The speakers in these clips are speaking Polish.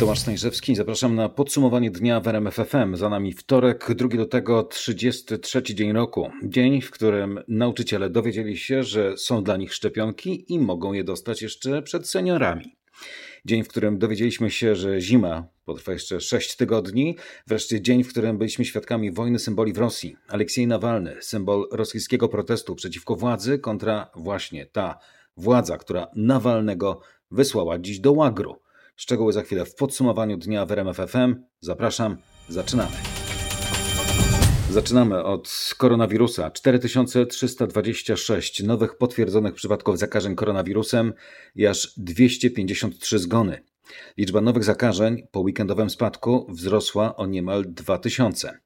Tomasz Stańszewski, zapraszam na podsumowanie dnia w RMF FM. Za nami wtorek, drugi do tego 33 dzień roku. Dzień, w którym nauczyciele dowiedzieli się, że są dla nich szczepionki i mogą je dostać jeszcze przed seniorami. Dzień, w którym dowiedzieliśmy się, że zima potrwa jeszcze 6 tygodni. Wreszcie dzień, w którym byliśmy świadkami wojny symboli w Rosji. Aleksiej Nawalny, symbol rosyjskiego protestu przeciwko władzy kontra właśnie ta władza, która Nawalnego wysłała dziś do łagru. Szczegóły za chwilę w podsumowaniu dnia w RMF. Zapraszam, zaczynamy. Zaczynamy od koronawirusa. 4326 nowych potwierdzonych przypadków zakażeń koronawirusem i aż 253 zgony. Liczba nowych zakażeń po weekendowym spadku wzrosła o niemal 2000.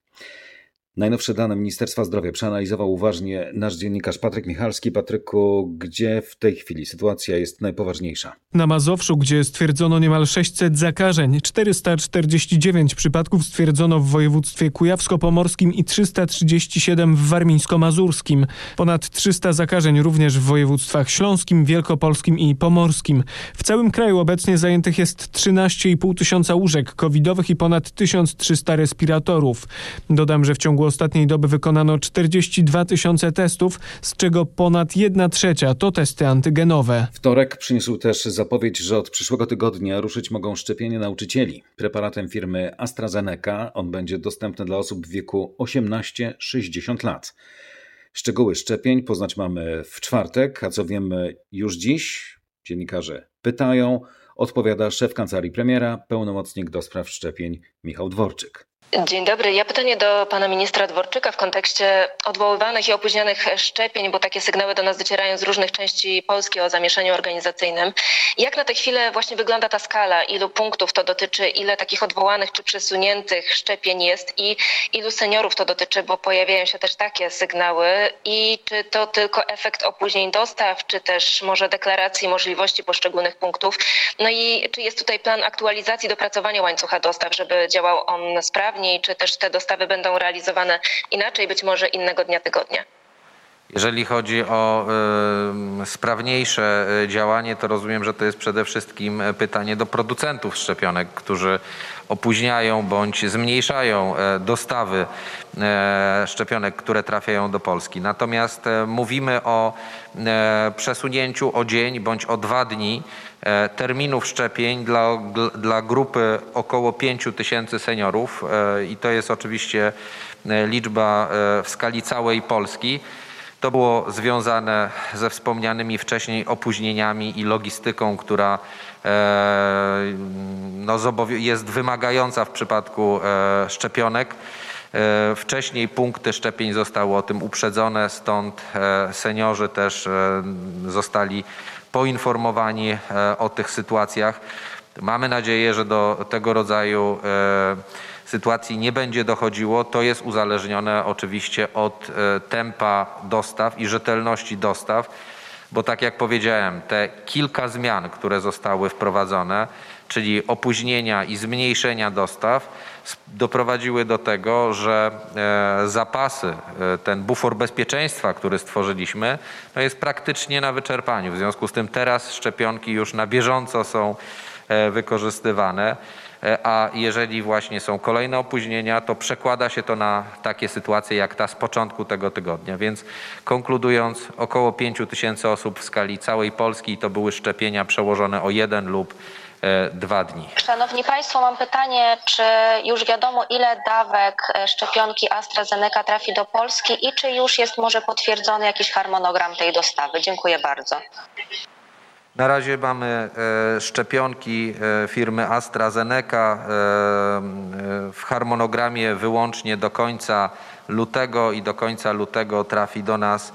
Najnowsze dane Ministerstwa Zdrowia przeanalizował uważnie nasz dziennikarz Patryk Michalski. Patryku, gdzie w tej chwili sytuacja jest najpoważniejsza? Na Mazowszu, gdzie stwierdzono niemal 600 zakażeń, 449 przypadków stwierdzono w województwie kujawsko-pomorskim i 337 w warmińsko-mazurskim. Ponad 300 zakażeń również w województwach śląskim, wielkopolskim i pomorskim. W całym kraju obecnie zajętych jest 13,5 tysiąca łóżek covidowych i ponad 1300 respiratorów. Dodam, że w ciągu ostatniej doby wykonano 42 tysiące testów, z czego ponad 1 trzecia to testy antygenowe. Wtorek przyniósł też zapowiedź, że od przyszłego tygodnia ruszyć mogą szczepienie nauczycieli. Preparatem firmy AstraZeneca on będzie dostępny dla osób w wieku 18-60 lat. Szczegóły szczepień poznać mamy w czwartek, a co wiemy już dziś, dziennikarze pytają, odpowiada szef kancelarii premiera, pełnomocnik do spraw szczepień Michał Dworczyk. Dzień dobry. Ja pytanie do pana ministra Dworczyka w kontekście odwoływanych i opóźnionych szczepień, bo takie sygnały do nas docierają z różnych części Polski o zamieszaniu organizacyjnym. Jak na tę chwilę właśnie wygląda ta skala? Ilu punktów to dotyczy? Ile takich odwołanych czy przesuniętych szczepień jest? I ilu seniorów to dotyczy? Bo pojawiają się też takie sygnały. I czy to tylko efekt opóźnień dostaw, czy też może deklaracji możliwości poszczególnych punktów? No i czy jest tutaj plan aktualizacji dopracowania łańcucha dostaw, żeby działał on sprawnie? Czy też te dostawy będą realizowane inaczej, być może innego dnia tygodnia? Jeżeli chodzi o sprawniejsze y, działanie, to rozumiem, że to jest przede wszystkim pytanie do producentów szczepionek, którzy opóźniają bądź zmniejszają e, dostawy e, szczepionek, które trafiają do Polski. Natomiast e, mówimy o przesunięciu o dzień bądź o dwa dni terminów szczepień dla, dla grupy około 5 tysięcy seniorów i to jest oczywiście liczba w skali całej Polski. To było związane ze wspomnianymi wcześniej opóźnieniami i logistyką, która e, no, jest wymagająca w przypadku e, szczepionek. E, wcześniej punkty szczepień zostały o tym uprzedzone, stąd seniorzy też zostali poinformowani o tych sytuacjach. Mamy nadzieję, że do tego rodzaju sytuacji nie będzie dochodziło. To jest uzależnione oczywiście od e, tempa dostaw i rzetelności dostaw, bo tak jak powiedziałem, te kilka zmian, które zostały wprowadzone, czyli opóźnienia i zmniejszenia dostaw, doprowadziły do tego, że e, zapasy, e, ten bufor bezpieczeństwa, który stworzyliśmy, no jest praktycznie na wyczerpaniu. W związku z tym teraz szczepionki już na bieżąco są wykorzystywane. E, a jeżeli właśnie są kolejne opóźnienia, to przekłada się to na takie sytuacje jak ta z początku tego tygodnia. Więc konkludując, około 5 tysięcy osób w skali całej Polski to były szczepienia przełożone o jeden lub e, dwa dni. Szanowni Państwo, mam pytanie, czy już wiadomo, ile dawek e, szczepionki AstraZeneca trafi do Polski i czy już jest może potwierdzony jakiś harmonogram tej dostawy? Dziękuję bardzo. Na razie mamy e, szczepionki e, firmy AstraZeneca e, w harmonogramie wyłącznie do końca lutego i do końca lutego trafi do nas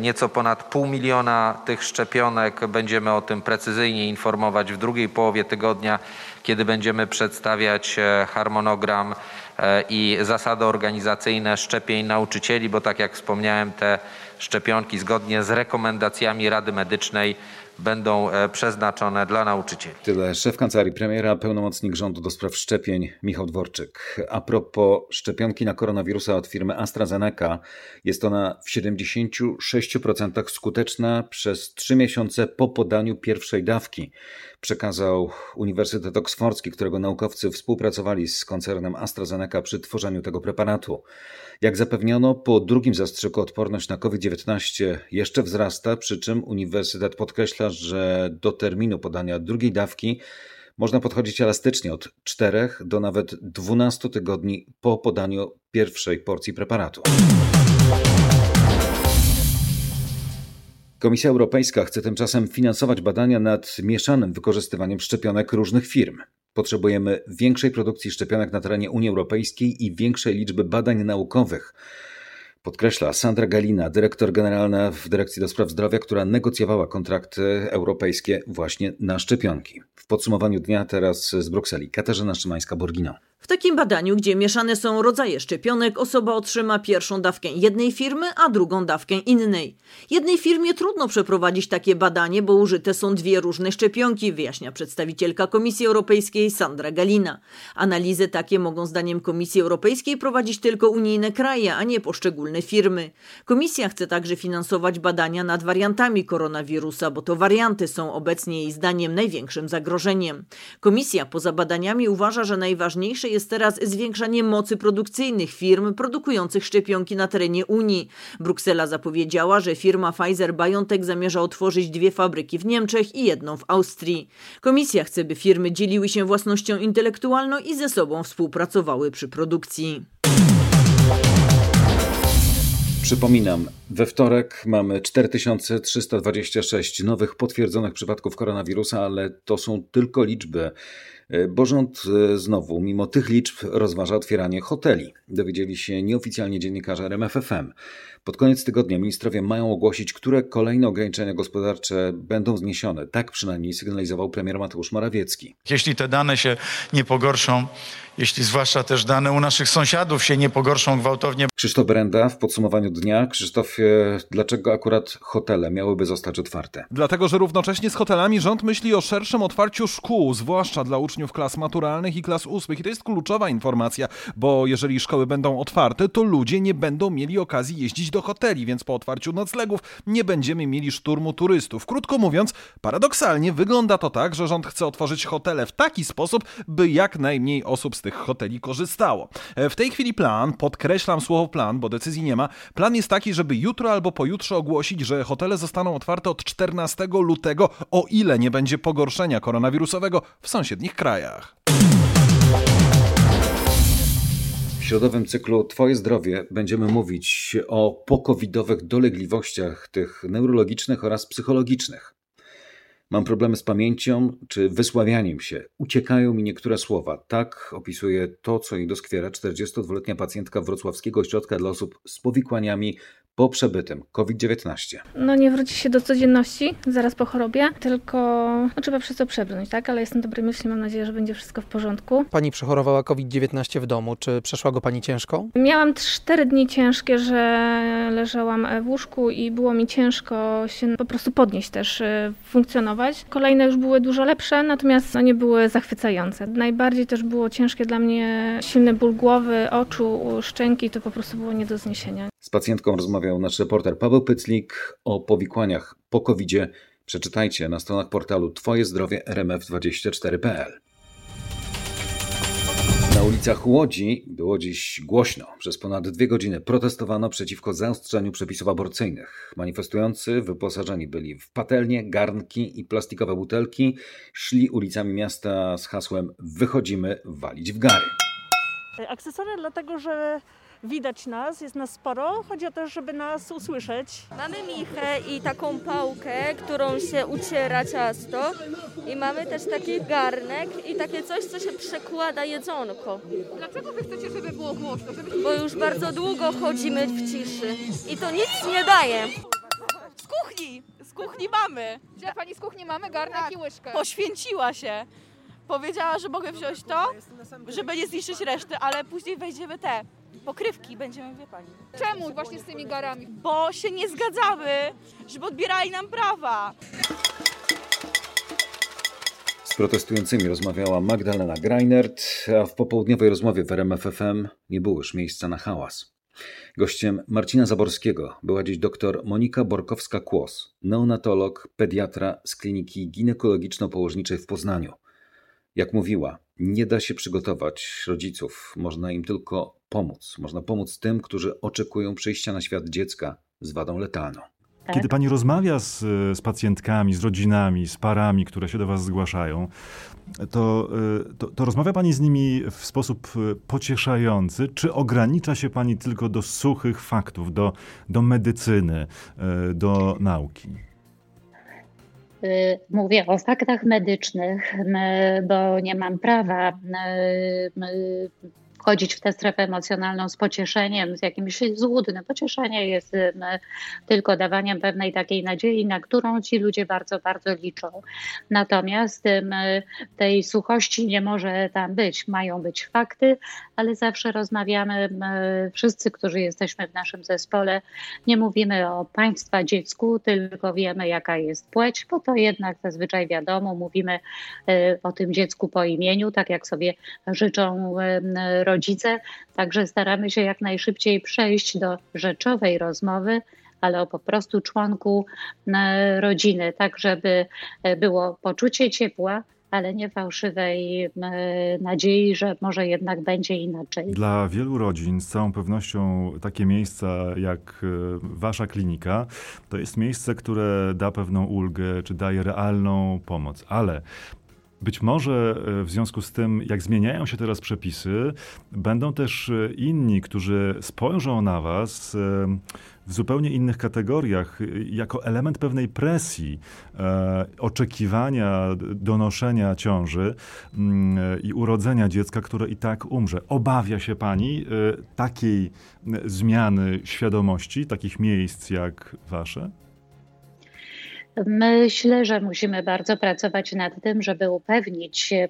nieco ponad pół miliona tych szczepionek. Będziemy o tym precyzyjnie informować w drugiej połowie tygodnia, kiedy będziemy przedstawiać harmonogram i zasady organizacyjne szczepień nauczycieli, bo tak jak wspomniałem, te szczepionki zgodnie z rekomendacjami Rady Medycznej będą e, przeznaczone dla nauczycieli. Tyle szef kancelarii premiera, pełnomocnik rządu do spraw szczepień Michał Dworczyk. A propos szczepionki na koronawirusa od firmy AstraZeneca, jest ona w 76% skuteczna przez 3 miesiące po podaniu pierwszej dawki, przekazał Uniwersytet Oksfordzki, którego naukowcy współpracowali z koncernem AstraZeneca przy tworzeniu tego preparatu. Jak zapewniono, po drugim zastrzyku odporność na COVID-19 jeszcze wzrasta, przy czym Uniwersytet podkreśla, że do terminu podania drugiej dawki można podchodzić elastycznie od 4 do nawet 12 tygodni po podaniu pierwszej porcji preparatu. Komisja Europejska chce tymczasem finansować badania nad mieszanym wykorzystywaniem szczepionek różnych firm. Potrzebujemy większej produkcji szczepionek na terenie Unii Europejskiej i większej liczby badań naukowych. Podkreśla Sandra Galina, dyrektor generalna w Dyrekcji do Spraw Zdrowia, która negocjowała kontrakty europejskie właśnie na szczepionki. W podsumowaniu dnia teraz z Brukseli Katarzyna Szymańska-Borgina. W takim badaniu, gdzie mieszane są rodzaje szczepionek, osoba otrzyma pierwszą dawkę jednej firmy, a drugą dawkę innej. Jednej firmie trudno przeprowadzić takie badanie, bo użyte są dwie różne szczepionki, wyjaśnia przedstawicielka Komisji Europejskiej Sandra Galina. Analizy takie mogą zdaniem Komisji Europejskiej prowadzić tylko unijne kraje, a nie poszczególne firmy. Komisja chce także finansować badania nad wariantami koronawirusa, bo to warianty są obecnie jej zdaniem największym zagrożeniem. Komisja poza badaniami uważa, że najważniejsze jest teraz zwiększanie mocy produkcyjnych firm produkujących szczepionki na terenie Unii. Bruksela zapowiedziała, że firma Pfizer-BioNTech zamierza otworzyć dwie fabryki w Niemczech i jedną w Austrii. Komisja chce, by firmy dzieliły się własnością intelektualną i ze sobą współpracowały przy produkcji. Przypominam, we wtorek mamy 4326 nowych potwierdzonych przypadków koronawirusa, ale to są tylko liczby. E, bo rząd e, znowu, mimo tych liczb, rozważa otwieranie hoteli. Dowiedzieli się nieoficjalnie dziennikarze RMFFM. Pod koniec tygodnia ministrowie mają ogłosić, które kolejne ograniczenia gospodarcze będą zniesione. Tak przynajmniej sygnalizował premier Mateusz Morawiecki. Jeśli te dane się nie pogorszą, jeśli zwłaszcza też dane u naszych sąsiadów się nie pogorszą gwałtownie. Krzysztof Brenda w podsumowaniu dnia. Krzysztofie, dlaczego akurat hotele miałyby zostać otwarte? Dlatego, że równocześnie z hotelami rząd myśli o szerszym otwarciu szkół, zwłaszcza dla uczniów klas maturalnych i klas ósmych. I to jest kluczowa informacja, bo jeżeli szkoły będą otwarte, to ludzie nie będą mieli okazji jeździć do hoteli, więc po otwarciu noclegów nie będziemy mieli szturmu turystów. Krótko mówiąc, paradoksalnie wygląda to tak, że rząd chce otworzyć hotele w taki sposób, by jak najmniej osób z tych hoteli korzystało. E, w tej chwili plan, podkreślam słowo plan, bo decyzji nie ma, plan jest taki, żeby jutro albo pojutrze ogłosić, że hotele zostaną otwarte od 14 lutego, o ile nie będzie pogorszenia koronawirusowego w sąsiednich krajach. W środowym cyklu Twoje zdrowie będziemy mówić o pokowidowych dolegliwościach tych neurologicznych oraz psychologicznych. Mam problemy z pamięcią czy wysławianiem się. Uciekają mi niektóre słowa. Tak opisuje to, co jej doskwiera 42-letnia pacjentka Wrocławskiego Ośrodka dla Osób z Powikłaniami po przebytym COVID-19? No nie wróci się do codzienności zaraz po chorobie, tylko no, trzeba przez to przebrnąć, tak? Ale jestem dobrej myśli, mam nadzieję, że będzie wszystko w porządku. Pani przechorowała COVID-19 w domu. Czy przeszła go Pani ciężko? Miałam cztery dni ciężkie, że leżałam w łóżku i było mi ciężko się po prostu podnieść też, y, funkcjonować. Kolejne już były dużo lepsze, natomiast no, nie były zachwycające. Najbardziej też było ciężkie dla mnie silny ból głowy, oczu, szczęki, to po prostu było nie do zniesienia. Z pacjentką rozmawiał nasz reporter Paweł Pyclik o powikłaniach po covid -zie. Przeczytajcie na stronach portalu Twoje zdrowie rmf24.pl. Na ulicach Łodzi było dziś głośno. Przez ponad dwie godziny protestowano przeciwko zaostrzeniu przepisów aborcyjnych. Manifestujący wyposażeni byli w patelnie, garnki i plastikowe butelki. Szli ulicami miasta z hasłem Wychodzimy walić w gary. Akcesoria dlatego, że widać nas, jest nas sporo. Chodzi o to, żeby nas usłyszeć. Mamy michę i taką pałkę, którą się uciera ciasto. I mamy też taki garnek i takie coś, co się przekłada jedzonko. Dlaczego wy chcecie, żeby było głośno? Żeby... Bo już bardzo długo chodzimy w ciszy i to nic nie daje. Z kuchni! Z kuchni mamy! Gdzie pani z kuchni mamy garnek tak. i łyżkę? Poświęciła się. Powiedziała, że mogę wziąć to, żeby nie zniszczyć reszty, ale później wejdziemy te pokrywki, będziemy, wie pani. Czemu właśnie z tymi garami? Bo się nie zgadzamy, żeby odbierali nam prawa. Z protestującymi rozmawiała Magdalena Greinert, a w popołudniowej rozmowie w RMFFM nie było już miejsca na hałas. Gościem Marcina Zaborskiego była dziś dr Monika Borkowska-Kłos, neonatolog, pediatra z kliniki ginekologiczno-położniczej w Poznaniu. Jak mówiła, nie da się przygotować rodziców, można im tylko pomóc. Można pomóc tym, którzy oczekują przyjścia na świat dziecka z wadą letalną. Tak? Kiedy pani rozmawia z, z pacjentkami, z rodzinami, z parami, które się do was zgłaszają, to, y, to, to, rozmawia pani z nimi w sposób y, pocieszający, czy ogranicza się pani tylko do suchych faktów, do, do medycyny, y, do nauki? Mówię o faktach medycznych, bo nie mam prawa wchodzić w tę strefę emocjonalną z pocieszeniem, z jakimś złudnym. Pocieszenie jest tylko dawaniem pewnej takiej nadziei, na którą ci ludzie bardzo, bardzo liczą. Natomiast tej suchości nie może tam być. Mają być fakty, ale zawsze rozmawiamy, wszyscy, którzy jesteśmy w naszym zespole, nie mówimy o państwa dziecku, tylko wiemy, jaka jest płeć, bo to jednak zazwyczaj wiadomo, mówimy e, o tym dziecku po imieniu, tak jak sobie życzą rodzice rodzice, także staramy się jak najszybciej przejść do rzeczowej rozmowy, ale o po prostu członku e, rodziny, tak żeby e, było poczucie ciepła, ale nie fałszywej e, nadziei, że może jednak będzie inaczej. Dla wielu rodzin z całą pewnością takie miejsca jak wasza klinika to jest miejsce, które da pewną ulgę, czy daje realną pomoc, ale być może e, w związku z tym, jak zmieniają się teraz przepisy, będą też e, inni, którzy spojrzą na Was e, w zupełnie innych kategoriach, jako element pewnej presji, oczekiwania, donoszenia ciąży mm, i urodzenia dziecka, które i tak umrze. Obawia się Pani takiej zmiany świadomości, takich miejsc jak Wasze? Myślę, że musimy bardzo pracować nad tym, żeby upewnić e,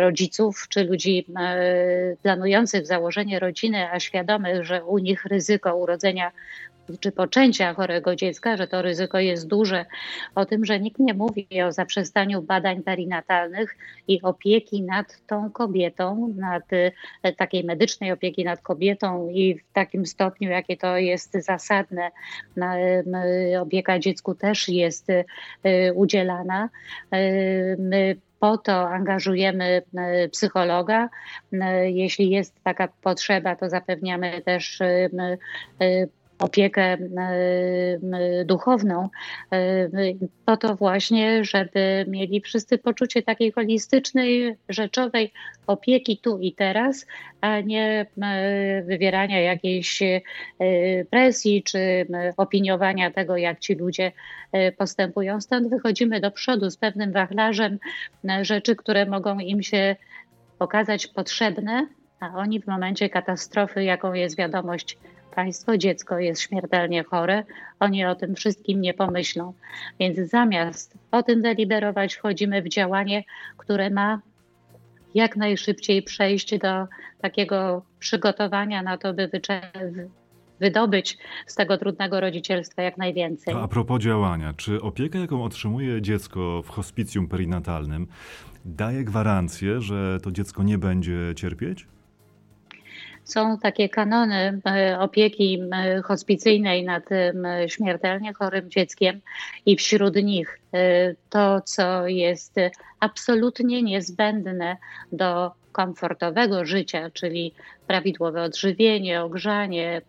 rodziców czy ludzi e, planujących założenie rodziny, a świadomych, że u nich ryzyko urodzenia czy poczęcia chorego dziecka, że to ryzyko jest duże, o tym, że nikt nie mówi o zaprzestaniu badań perinatalnych i opieki nad tą kobietą, nad e, takiej medycznej opieki nad kobietą i w takim stopniu, jakie to jest zasadne, opieka dziecku też jest e, udzielana. E, my po to angażujemy psychologa. Jeśli jest taka potrzeba, to zapewniamy też opiekę e, duchowną, e, po to właśnie, żeby mieli wszyscy poczucie takiej holistycznej, rzeczowej opieki tu i teraz, a nie wywierania jakiejś e, presji czy opiniowania tego, jak ci ludzie postępują. Stąd wychodzimy do przodu z pewnym wachlarzem rzeczy, które mogą im się okazać potrzebne, a oni w momencie katastrofy, jaką jest wiadomość państwo dziecko jest śmiertelnie chore, oni o tym wszystkim nie pomyślą. Więc zamiast o tym deliberować, wchodzimy w działanie, które ma jak najszybciej przejść do takiego przygotowania na to, by wydobyć z tego trudnego rodzicielstwa jak najwięcej. A propos działania, czy opieka, jaką otrzymuje dziecko w hospicjum perinatalnym, daje gwarancję, że to dziecko nie będzie cierpieć? Są takie kanony e, opieki e, hospicyjnej nad śmiertelnie chorym dzieckiem i wśród nich e, to, co jest absolutnie niezbędne do komfortowego życia, czyli prawidłowe odżywienie, ogrzanie,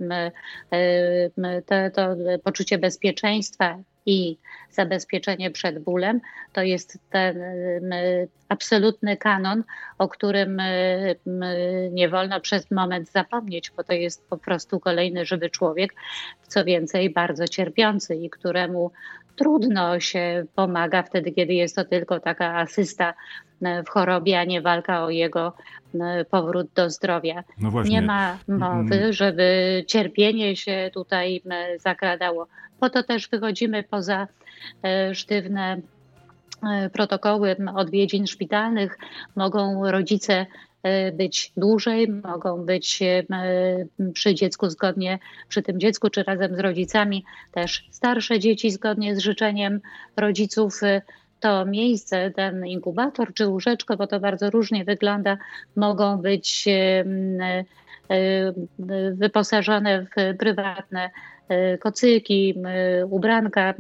to, to poczucie bezpieczeństwa i zabezpieczenie przed bólem, to jest ten absolutny kanon, o którym nie wolno przez moment zapomnieć, bo to jest po prostu kolejny żywy człowiek, co więcej, bardzo cierpiący i któremu trudno się pomaga wtedy, kiedy jest to tylko taka asysta e, w chorobie, a nie walka o jego e, powrót do zdrowia. No nie ma mowy, żeby cierpienie się tutaj zakradało. Po to też wychodzimy poza e, sztywne protokoły odwiedzin szpitalnych. Mogą rodzice E, być dłużej, mogą być e, przy dziecku zgodnie, przy tym dziecku czy razem z rodzicami, też starsze dzieci zgodnie z życzeniem rodziców. E, to miejsce, ten inkubator czy łóżeczko, bo to bardzo różnie wygląda, mogą być wyposażone w prywatne kocyki, ubranka,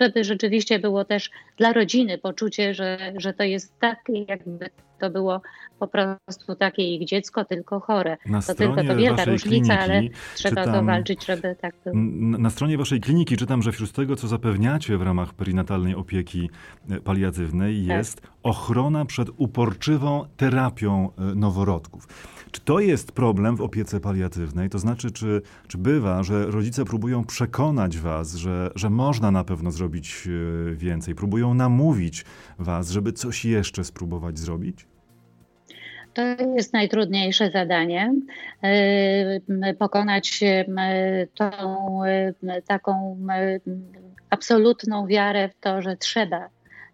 żeby rzeczywiście było też dla rodziny poczucie, że, że to jest tak, jakby to było po prostu takie ich dziecko, tylko chore. Na to tylko to wielka różnica, ale trzeba czytam, to walczyć, żeby tak było. Na stronie waszej kliniki czytam, że wśród tego, co zapewniacie w ramach perinatalnej opieki e, paliatywnej tak. jest ochrona przed uporczywą terapią e, noworodków. Czy to jest problem w opiece paliatywnej? To znaczy, czy, czy bywa, że rodzice próbują przekonać was, że, że można na pewno zrobić e, więcej? Próbują namówić was, żeby coś jeszcze spróbować zrobić? To jest najtrudniejsze zadanie. E, pokonać tą e, taką absolutną wiarę w to, że trzeba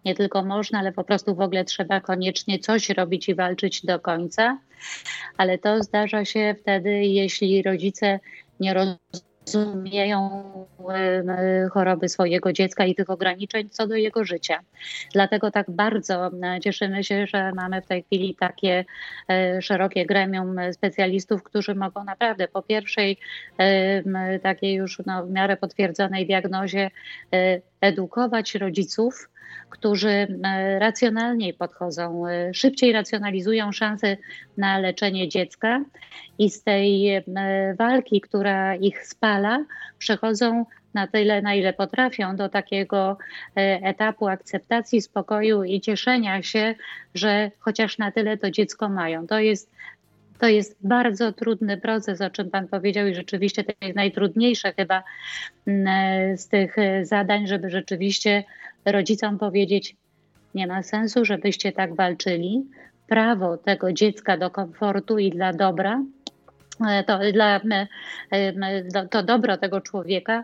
nie tylko można, ale po prostu w ogóle trzeba koniecznie coś robić i walczyć do końca. Ale to zdarza się wtedy, jeśli rodzice nie rozumieją choroby swojego dziecka i tych ograniczeń co do jego życia. Dlatego tak bardzo cieszymy się, że mamy w tej chwili takie e, szerokie gremium specjalistów, którzy mogą naprawdę po pierwszej takiej już no, w miarę potwierdzonej diagnozie e, edukować rodziców którzy e, racjonalniej podchodzą, e, szybciej racjonalizują szanse na leczenie dziecka i z tej e, walki, która ich spala, przechodzą na tyle, na ile potrafią, do takiego etapu akceptacji, spokoju i cieszenia się, że chociaż na tyle to dziecko mają. To jest to jest bardzo trudny proces, o czym Pan powiedział, i rzeczywiście to jest najtrudniejsze chyba mm, z tych zadań, żeby rzeczywiście rodzicom powiedzieć: Nie ma sensu, żebyście tak walczyli. Prawo tego dziecka do komfortu i dla dobra e, to, dla, to dobro tego człowieka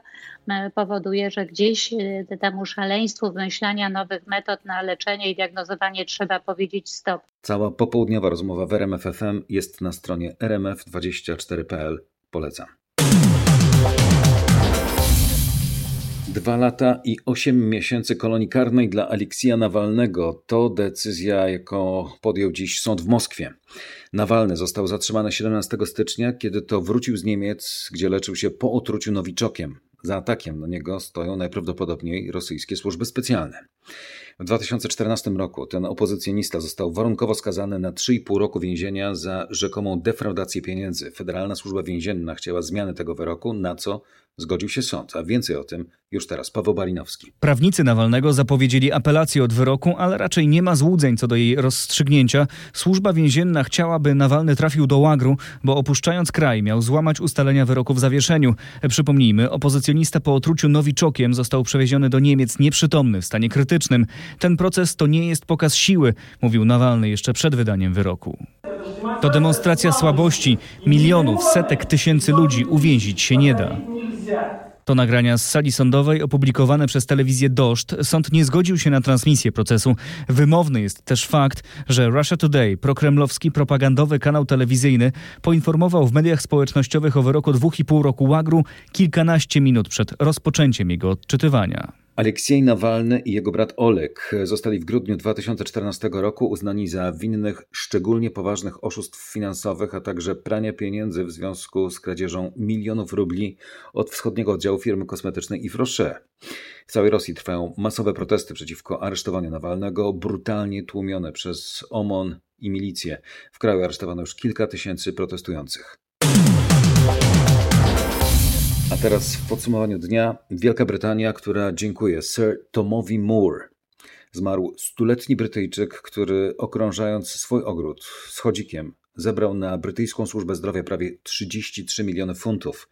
powoduje, że gdzieś e, temu szaleństwu wymyślania nowych metod na leczenie i diagnozowanie trzeba powiedzieć stop. Cała popołudniowa rozmowa w RMF FM jest na stronie rmf24.pl. Polecam. Dwa lata i osiem miesięcy kolonii karnej dla Aleksija Nawalnego to decyzja, jaką podjął dziś sąd w Moskwie. Nawalny został zatrzymany 17 stycznia, kiedy to wrócił z Niemiec, gdzie leczył się po otruciu nowiczokiem. Za atakiem na niego stoją najprawdopodobniej rosyjskie służby specjalne. W 2014 roku ten opozycjonista został warunkowo skazany na 3,5 roku więzienia za rzekomą defraudację pieniędzy. Federalna Służba Więzienna chciała zmiany tego wyroku, na co Zgodził się sąd, a więcej o tym już teraz Paweł Barinowski. Prawnicy Nawalnego zapowiedzieli apelację od wyroku, ale raczej nie ma złudzeń co do jej rozstrzygnięcia. Służba więzienna chciałaby Nawalny trafił do łagru, bo opuszczając kraj miał złamać ustalenia wyroku w zawieszeniu. Przypomnijmy, opozycjonista po otruciu nowiczokiem został przewieziony do Niemiec nieprzytomny w stanie krytycznym. Ten proces to nie jest pokaz siły, mówił Nawalny jeszcze przed wydaniem wyroku. To demonstracja słabości. Milionów, setek tysięcy ludzi uwięzić się nie da. To nagrania z sali sądowej opublikowane przez telewizję Doszcz. Sąd nie zgodził się na transmisję procesu. Wymowny jest też fakt, że Russia Today, prokremlowski propagandowy kanał telewizyjny, poinformował w mediach społecznościowych o wyroku dwóch i pół roku łagru kilkanaście minut przed rozpoczęciem jego odczytywania. Aleksiej Nawalny i jego brat Oleg zostali w grudniu 2014 roku uznani za winnych szczególnie poważnych oszustw finansowych, a także prania pieniędzy w związku z kradzieżą milionów rubli od wschodniego oddziału firmy kosmetycznej Yves. W całej Rosji trwają masowe protesty przeciwko aresztowaniu Nawalnego, brutalnie tłumione przez OMON i milicję. W kraju aresztowano już kilka tysięcy protestujących. A teraz w podsumowaniu dnia Wielka Brytania, która dziękuję Sir Tomowi Moore. Zmarł stuletni Brytyjczyk, który okrążając swój ogród z chodzikiem zebrał na brytyjską służbę zdrowia prawie 33 miliony funtów.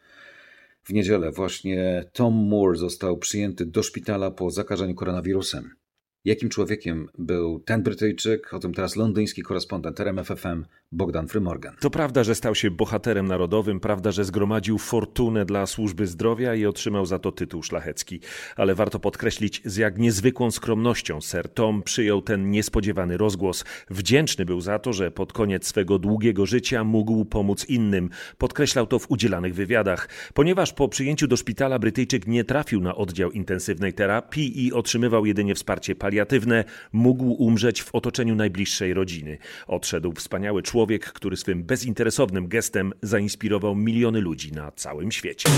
W niedzielę właśnie Tom Moore został przyjęty do szpitala po zakażeniu koronawirusem. Jakim człowiekiem był ten Brytyjczyk? O tym teraz londyński korespondent RMFFM Bogdan Frymorgan. To prawda, że stał się bohaterem narodowym, prawda, że zgromadził fortunę dla służby zdrowia i otrzymał za to tytuł szlachecki. Ale warto podkreślić, z jak niezwykłą skromnością Sir Tom przyjął ten niespodziewany rozgłos. Wdzięczny był za to, że pod koniec swego długiego życia mógł pomóc innym. Podkreślał to w udzielanych wywiadach. Ponieważ po przyjęciu do szpitala Brytyjczyk nie trafił na oddział intensywnej terapii i otrzymywał jedynie wsparcie paliatywne, mógł umrzeć w otoczeniu najbliższej rodziny. Odszedł wspaniały człowiek, który swym bezinteresownym gestem zainspirował miliony ludzi na całym świecie.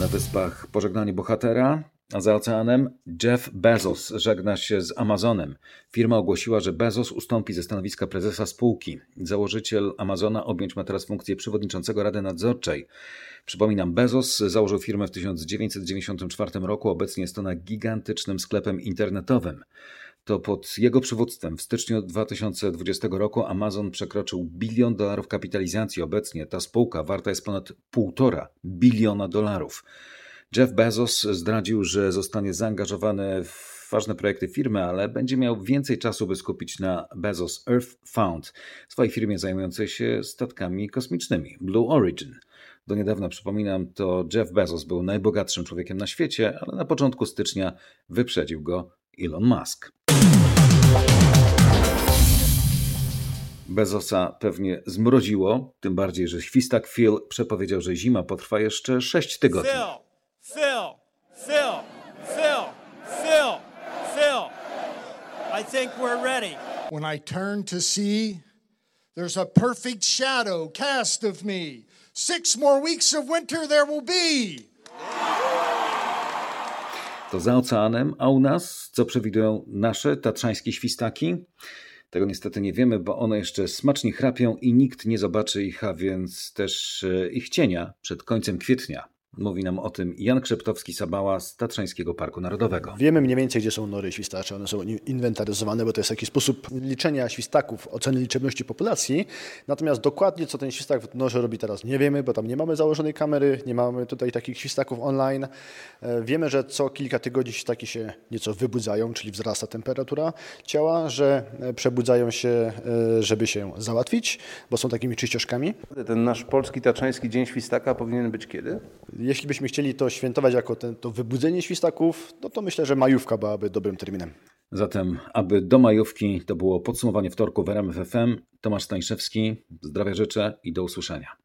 Na wyspach pożegnanie bohatera, a za oceanem Jeff Bezos żegna się z Amazonem. Firma ogłosiła, że Bezos ustąpi ze stanowiska prezesa spółki. Założyciel Amazona objąć ma teraz funkcję przewodniczącego Rady Nadzorczej. Przypominam, Bezos założył firmę w 1994 roku, obecnie jest ona gigantycznym sklepem internetowym to pod jego przywództwem w styczniu 2020 roku Amazon przekroczył bilion dolarów kapitalizacji. Obecnie ta spółka warta jest ponad półtora biliona dolarów. Jeff Bezos zdradził, że zostanie zaangażowany w ważne projekty firmy, ale będzie miał więcej czasu, by skupić na Bezos Earth Fund, swojej firmie zajmującej się statkami kosmicznymi, Blue Origin. Do niedawna, przypominam, to Jeff Bezos był najbogatszym człowiekiem na świecie, ale na początku stycznia wyprzedził go Elon Musk. Bezosa pewnie zmroziło, tym bardziej, że świstak Phil przepowiedział, że zima potrwa jeszcze 6 tygodni. Phil, Phil, Phil, Phil, Phil. I think we're ready. When I turn to see, there's a perfect shadow cast of me. Six more weeks of winter there will be. To za oceanem, a u nas, co przewidują nasze tatrzańskie świstaki? Tego niestety nie wiemy, bo one jeszcze smacznie chrapią i nikt nie zobaczy ich, a więc też e, ich cienia przed końcem kwietnia. Mówi nam o tym Jan Krzeptowski-Sabała z Tatrzańskiego Parku Narodowego. Wiemy mniej więcej, gdzie są nory świstacze. One są inwentaryzowane, bo to jest jakiś sposób liczenia świstaków, oceny liczebności populacji. Natomiast dokładnie, co ten świstak w norze robi teraz, nie wiemy, bo tam nie mamy założonej kamery, nie mamy tutaj takich świstaków online. E, wiemy, że co kilka tygodni świstaki się nieco wybudzają, czyli wzrasta temperatura ciała, że e, przebudzają się, e, żeby się załatwić, bo są takimi czyścioszkami. Ten nasz polski tatrzański Dzień Świstaka powinien być kiedy? Jeśli byśmy chcieli to świętować jako ten, to wybudzenie świstaków, no to myślę, że majówka byłaby dobrym terminem. Zatem, aby do majówki to było podsumowanie wtorku w RMF FM. Tomasz Stańszewski, zdrowia życzę i do usłyszenia.